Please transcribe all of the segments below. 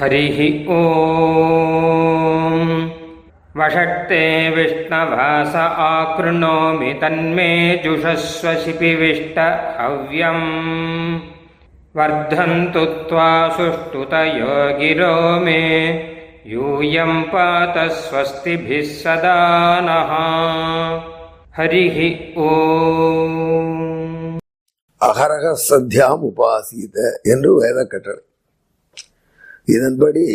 हरिः ॐ वषट्ते विष्णवास आकृणोमि तन्मे जुषस्व शिपिविष्ट हव्यम् वर्धन्तु त्वा सुष्ठुतयो गिरो मे यूयं पात स्वस्तिभिः सदा नः हरिः ॐ அகரக சத்தியாம் உபாசித என்று வேத கட்டளை இதன்படி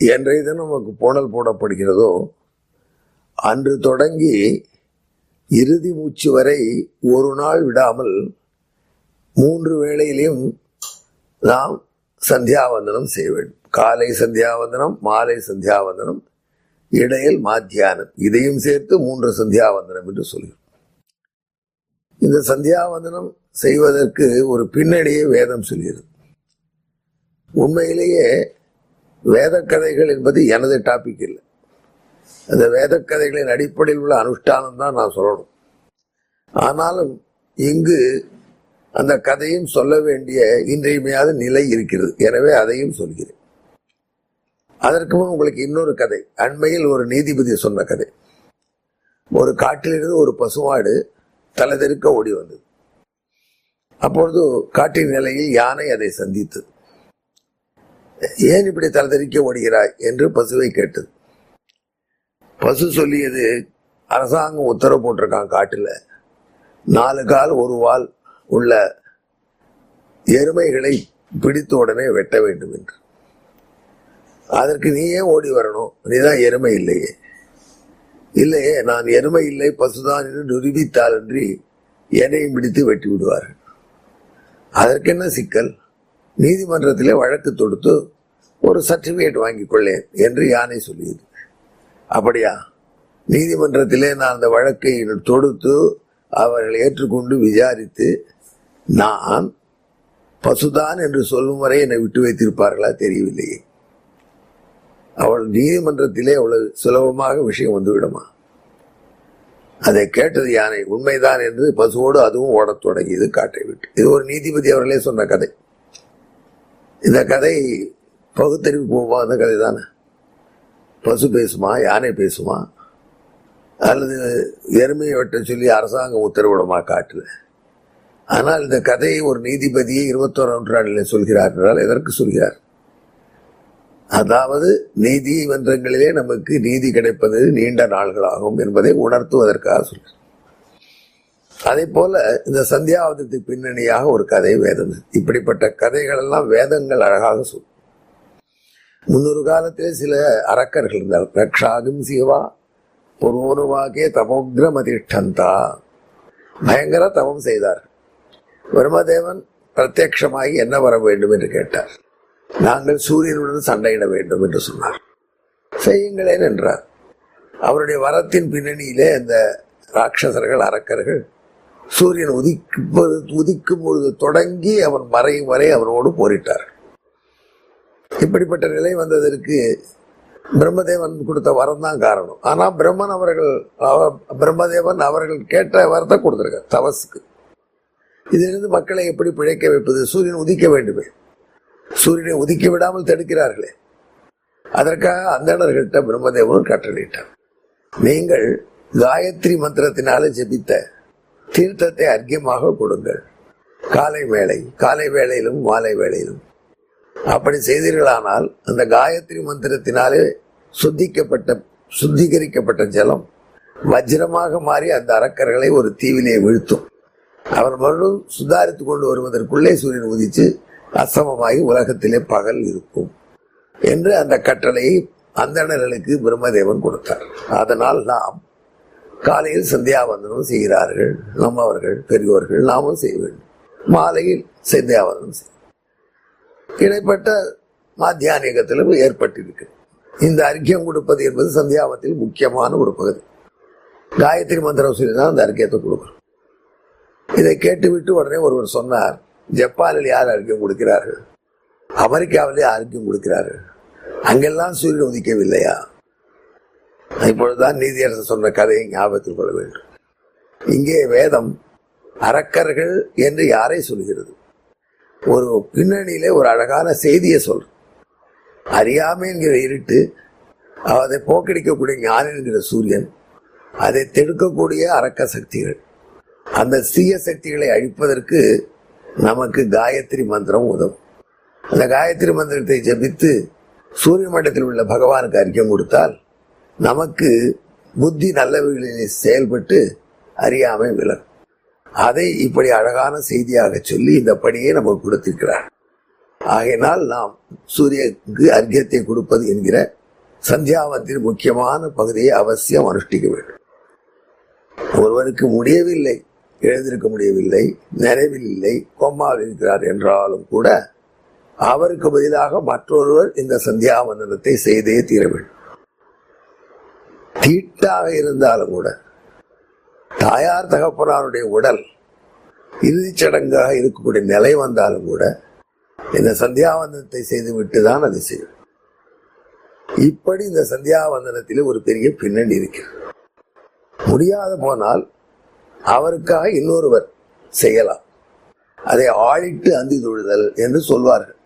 என்றைய தினம் நமக்கு போனல் போடப்படுகிறதோ அன்று தொடங்கி இறுதி மூச்சு வரை ஒரு நாள் விடாமல் மூன்று வேளையிலையும் நாம் சந்தியாவந்தனம் செய்ய வேண்டும். காலை சந்தியாவந்தனம் மாலை சந்தியாவந்தனம் இடையில் மாத்தியானம். இதையும் சேர்த்து மூன்று சந்தியாவந்தனம் என்று சொல்கிறோம். இந்த சந்தியாவந்தனம் செய்வதற்கு ஒரு பின்னணியை வேதம் சொல்கிறது. உண்மையிலேயே வேத கதைகள் என்பது எனது டாபிக் இல்லை. அந்த வேத கதைகளின் அடிப்படையில் உள்ள அனுஷ்டானம் தான் நான் சொல்லணும். ஆனாலும் இங்கு அந்த கதையும் சொல்ல வேண்டிய இன்றியமையாத நிலை இருக்கிறது. எனவே அதையும் சொல்கிறேன். அதற்கு முன் உங்களுக்கு இன்னொரு கதை. அண்மையில் ஒரு நீதிபதி சொன்ன கதை. ஒரு காட்டிலிருந்து ஒரு பசுமாடு தலைதெருக்க ஓடி வந்தது. அப்பொழுது காட்டின் நிலையில் யானை அதை சந்தித்தது. ஏன் இப்படி தலைதெறிக்க ஓடுகிறாய்? என்று பசுவை கேட்டது. பசு சொல்லியது அரசாங்கம் உத்தரவு போட்டிருக்கான் காட்டுல. நாலு கால் ஒரு வால் உள்ள எருமைகளை பிடித்த உடனே வெட்ட வேண்டும் என்று. அதற்கு நீ ஏன் ஓடி வரணும்? நீதான் எருமை இல்லையே. இல்லையே நான் எருமை இல்லை பசுதான் என்று நிரூபித்தாலன்றி என்னையும் பிடித்து வெட்டி விடுவார்கள். அதற்கென்ன சிக்கல்? நீதிமன்றத்திலே வழக்கு தொடுத்து ஒரு சர்டிபிகேட் வாங்கிக் கொள்ளேன் என்று யானை சொல்லியது. அப்படியா? நீதிமன்றத்திலே நான் அந்த வழக்கை தொடுத்து அவர்கள் ஏற்றுக்கொண்டு விசாரித்து நான் பசுதான் என்று சொல்லும் வரை என்னை விட்டு வைத்திருப்பார்களா தெரியவில்லையே. அவள் நீதிமன்றத்திலே அவ்வளவு சுலபமாக விஷயம் வந்துவிடுமா? அதை கேட்டது யானை உண்மைதான் என்று பசுவோடு அதுவும் ஓடத் தொடங்கியது காட்டை விட்டு. இது ஒரு நீதிபதி அவர்களே சொன்ன கதை. இந்த கதை பகுத்தறிவு போகாத கதை தானே? பசு பேசுமா யானை பேசுமா? அல்லது எருமையை வெட்ட சொல்லி அரசாங்கம் உத்தரவிடமா காட்டில்? ஆனால் இந்த கதையை ஒரு நீதிபதியை இருபத்தோராம் நூற்றாண்டில் சொல்கிறார் என்றால் எதற்கு சொல்கிறார்? அதாவது நீதிமன்றங்களிலே நமக்கு நீதி கிடைப்பது நீண்ட நாள்களாகும் என்பதை உணர்த்துவதற்காக சொல்கிறார். அதே போல இந்த சந்தியாவதத்துக்கு பின்னணியாக ஒரு கதை வேதம். இப்படிப்பட்ட கதைகள் எல்லாம் வேதங்கள் அழகாக சொல்லும் முன்னொரு காலத்திலே சில அரக்கர்கள் இருந்தார் ரக்ஷாகும் சிவா பொருவாகே தமோக்ரமதிஷ்டந்தா. பயங்கர தவம் செய்தார் பிரம்மதேவன் பிரத்யட்சமாகி என்ன வர வேண்டும் என்று கேட்டார். நாங்கள் சூரியனுடன் சண்டையிட வேண்டும் என்று சொன்னார். செய்யுங்களேன் என்றார். அவருடைய வரத்தின் பின்னணியிலே அந்த ராட்சசர்கள் அரக்கர்கள் சூரியன் உதிப்பது உதிக்கும் பொழுது தொடங்கி அவன் மறையும் வரை அவரோடு போரிட்டார் இப்படிப்பட்ட நிலை வந்ததற்கு பிரம்மதேவன் கொடுத்த வரம் தான் காரணம். ஆனால் பிரம்மன் அவர்கள் பிரம்மதேவன் அவர்கள் கேட்ட வரத்தை கொடுத்துருக்க தவசுக்கு. இதிலிருந்து மக்களை எப்படி பிழைக்க வைப்பது? சூரியன் உதிக்க வேண்டுமே. சூரியனை உதிக்க விடாமல் தடுக்கிறார்களே. அதற்காக அந்தணர்கள்ட்ட பிரம்மதேவன் கட்டளையிட்டார் நீங்கள் காயத்ரி மந்திரத்தினால ஜெபித்த தீர்த்தத்தை அர்க்கியமாக கொடுங்கள். காலை வேளை காலை வேளையிலும் மாலை வேளையிலும் அப்படி செய்தீர்களானால் அந்த காயத்ரி மந்திரத்தினாலே சுத்திக்கப்பட்ட சுத்திகரிக்கப்பட்ட ஜலம் வஜ்ரமாக மாறி அந்த அரக்கர்களை ஒரு தீவிலே வீழ்த்தும். அவர் மறுபடியும் சுதாரித்து கொண்டு வருவதற்குள்ளே சூரியன் உதித்து அசமமாகி உலகத்திலே பகல் இருக்கும் என்று அந்த கட்டளையை அந்தணர்களுக்கு பிரம்மதேவன் கொடுத்தார். அதனால் நாம் காலையில் சந்தியாவந்தனம் செய்கிறார்கள். நம்மவர்கள் பெரியோர்கள் நாமும் செய்ய வேண்டும். மாலையில் சந்தியாவந்தனம் செய்ய இடைப்பட்ட மாத்தியானிகத்திலும் ஏற்பட்டிருக்கு. இந்த அறிக்கியம் கொடுப்பது என்பது சந்தியாவத்தில் முக்கியமான ஒரு பகுதி. காயத்ரி மந்திரம் சொல்லி தான் அந்த அறிக்கையத்தை கொடுக்கணும். இதை கேட்டுவிட்டு உடனே ஒருவர் சொன்னார் ஜப்பானில் யார் அறிக்கையம் கொடுக்கிறார்கள்? அமெரிக்காவிலே அறிக்கையம் கொடுக்கிறார்கள்? அங்கெல்லாம் சூரியன் உதிக்கவில்லையா? இப்பொழுதுதான் நீதியரசர் சொன்ன கதையை ஞாபகத்தில் கொள்ள வேண்டும். இங்கே வேதம் அரக்கர்கள் என்று யாரை சொல்கிறது? ஒரு பின்னணியிலே ஒரு அழகான செய்தியை சொல்ற அறியாமை என்கிற இருட்டு அதை போக்கடிக்கக்கூடிய ஞானம் சூரியன் அதை தெடுக்கக்கூடிய அரக்க சக்திகள் அந்த தீய சக்திகளை அழிப்பதற்கு நமக்கு காயத்ரி மந்திரம் உதவும். அந்த காயத்ரி மந்திரத்தை ஜபித்து சூரிய மண்டலத்தில் உள்ள பகவானுக்கு அறிக்கை கொடுத்தால் நமக்கு புத்தி நல்லவைகளில் செயல்பட்டு அறியாமை விலகும். அதை இப்படி அழகான செய்தியாக சொல்லி இந்த பணியை நமக்கு கொடுத்திருக்கிறார். ஆகையினால் நாம் சூரியனுக்கு அர்க்கியத்தை கொடுப்பது என்கிற சந்தியாவத்தின் முக்கியமான பகுதியை அவசியம் அனுஷ்டிக்க வேண்டும். ஒருவருக்கு முடியவில்லை எழுந்திருக்க முடியவில்லை நிறைவில் இல்லை கோமாவில் இருக்கிறார் என்றாலும் கூட அவருக்கு பதிலாக மற்றொருவர் இந்த சந்தியாவந்தனத்தை செய்தே தீர வேண்டும். தீட்டாக இருந்தாலும் கூட தாயார் தகப்பனாருடைய உடல் இறுதிச் சடங்காக இருக்கக்கூடிய நிலை வந்தாலும் கூட இந்த சந்தியாவந்தனத்தை செய்துவிட்டு தான் அதை செய்யும். இப்படி இந்த சந்தியாவந்தனத்தில் ஒரு பெரிய பின்னணி இருக்கிறது. முடியாத போனால் அவருக்காக இன்னொருவர் செய்யலாம். அதை ஆழிட்டு அந்தி தொழுதல் என்று சொல்வார்கள்.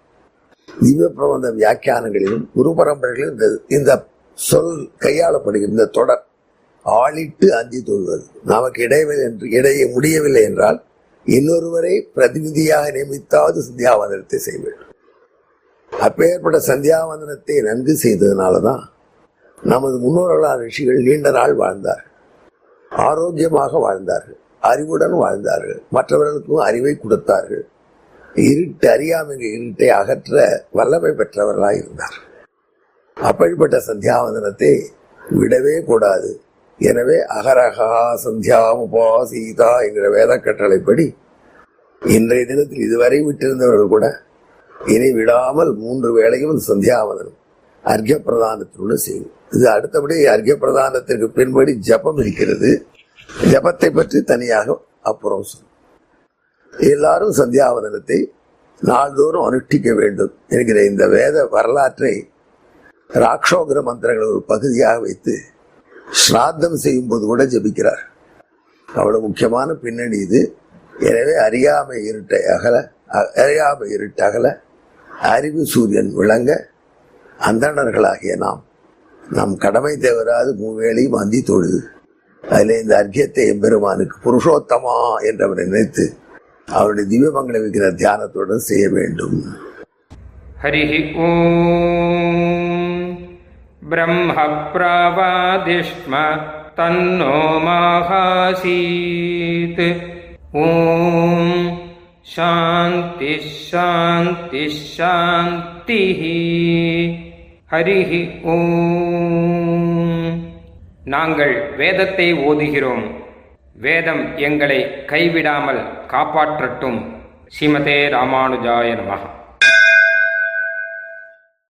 திவ்ய பிரபந்த வியாக்கியானங்களிலும் குரு பரம்பரைகளிலும் இந்த இந்த சொல் கையாளப்படுகிற இந்த தொடர். ஆளிட்டு அஞ்சி தொழுவது. நமக்கு இடைவெளி என்று இடையே முடியவில்லை என்றால் இன்னொருவரை பிரதிநிதியாக நியமித்தாவது சந்தியாவந்தனத்தை செய்ய வேண்டும். அப்பேற்பட்ட சந்தியாவந்தனத்தை நன்கு செய்ததுனாலதான் நமது முன்னோர்களான ரிஷிகள் நீண்ட நாள் வாழ்ந்தார்கள். ஆரோக்கியமாக வாழ்ந்தார்கள். அறிவுடன் வாழ்ந்தார்கள். மற்றவர்களுக்கும் அறிவை கொடுத்தார்கள். இருட்டு அறியாமல் இருட்டை அகற்ற வல்லமை பெற்றவர்களாக இருந்தார்கள். அப்படிப்பட்ட சந்தியாவந்தனத்தை விடவே கூடாது. எனவே அகரகா சந்தியாமுபாசீதா என்கிற வேத கட்டளைப்படி இன்றைய தினத்தில் இதுவரை விட்டிருந்தவர்கள் கூட இனி விடாமல் மூன்று வேளையும் சந்தியாவதனம் அர்க்கிய பிரதானத்தினுடன் செய்யும் இது அடுத்தபடி அர்க்கிய பிரதானத்திற்கு பின்படி ஜபம் இருக்கிறது. ஜபத்தை பற்றி தனியாக அப்புறம் சொல்லும் எல்லாரும் சந்தியாவதனத்தை நாள்தோறும் அனுஷ்டிக்க வேண்டும் என்கிற இந்த வேத வரலாற்றை ராக்ஷோகிர மந்திரங்கள் ஒரு பகுதியாக வைத்து ஸ்ராத்தம் செய்யும் போது கூட ஜபிக்கிறார். அவ்வளவு முக்கியமான பின்னணி இது. எனவே அறியாமை இருட்டை அகல அறியாமை இருட்டு அகல அறிவு சூரியன் விளங்க அந்தணர்களாகிய நாம் நம் கடமை தவறாது மூவேளையும் அந்தி தொழுது. அதில் இந்த அர்க்கியத்தை எம்பெருமானுக்கு புருஷோத்தமா என்றவரை நினைத்து அவருடைய திவ்யமங்களை வைக்கிற தியானத்துடன் செய்ய வேண்டும். ஹரி ஓம். ब्रह्म प्रवादिष्म तन्नो माहासीत् ॐ शान्तिः शान्तिः शान्तिः ஹரிஹ ஓம் நாங்கள் வேதத்தை ஓதுகிறோம் வேதம் எங்களை கைவிடாமல் காப்பாற்றட்டும் ஸ்ரீமதே ராமானுஜாய நமः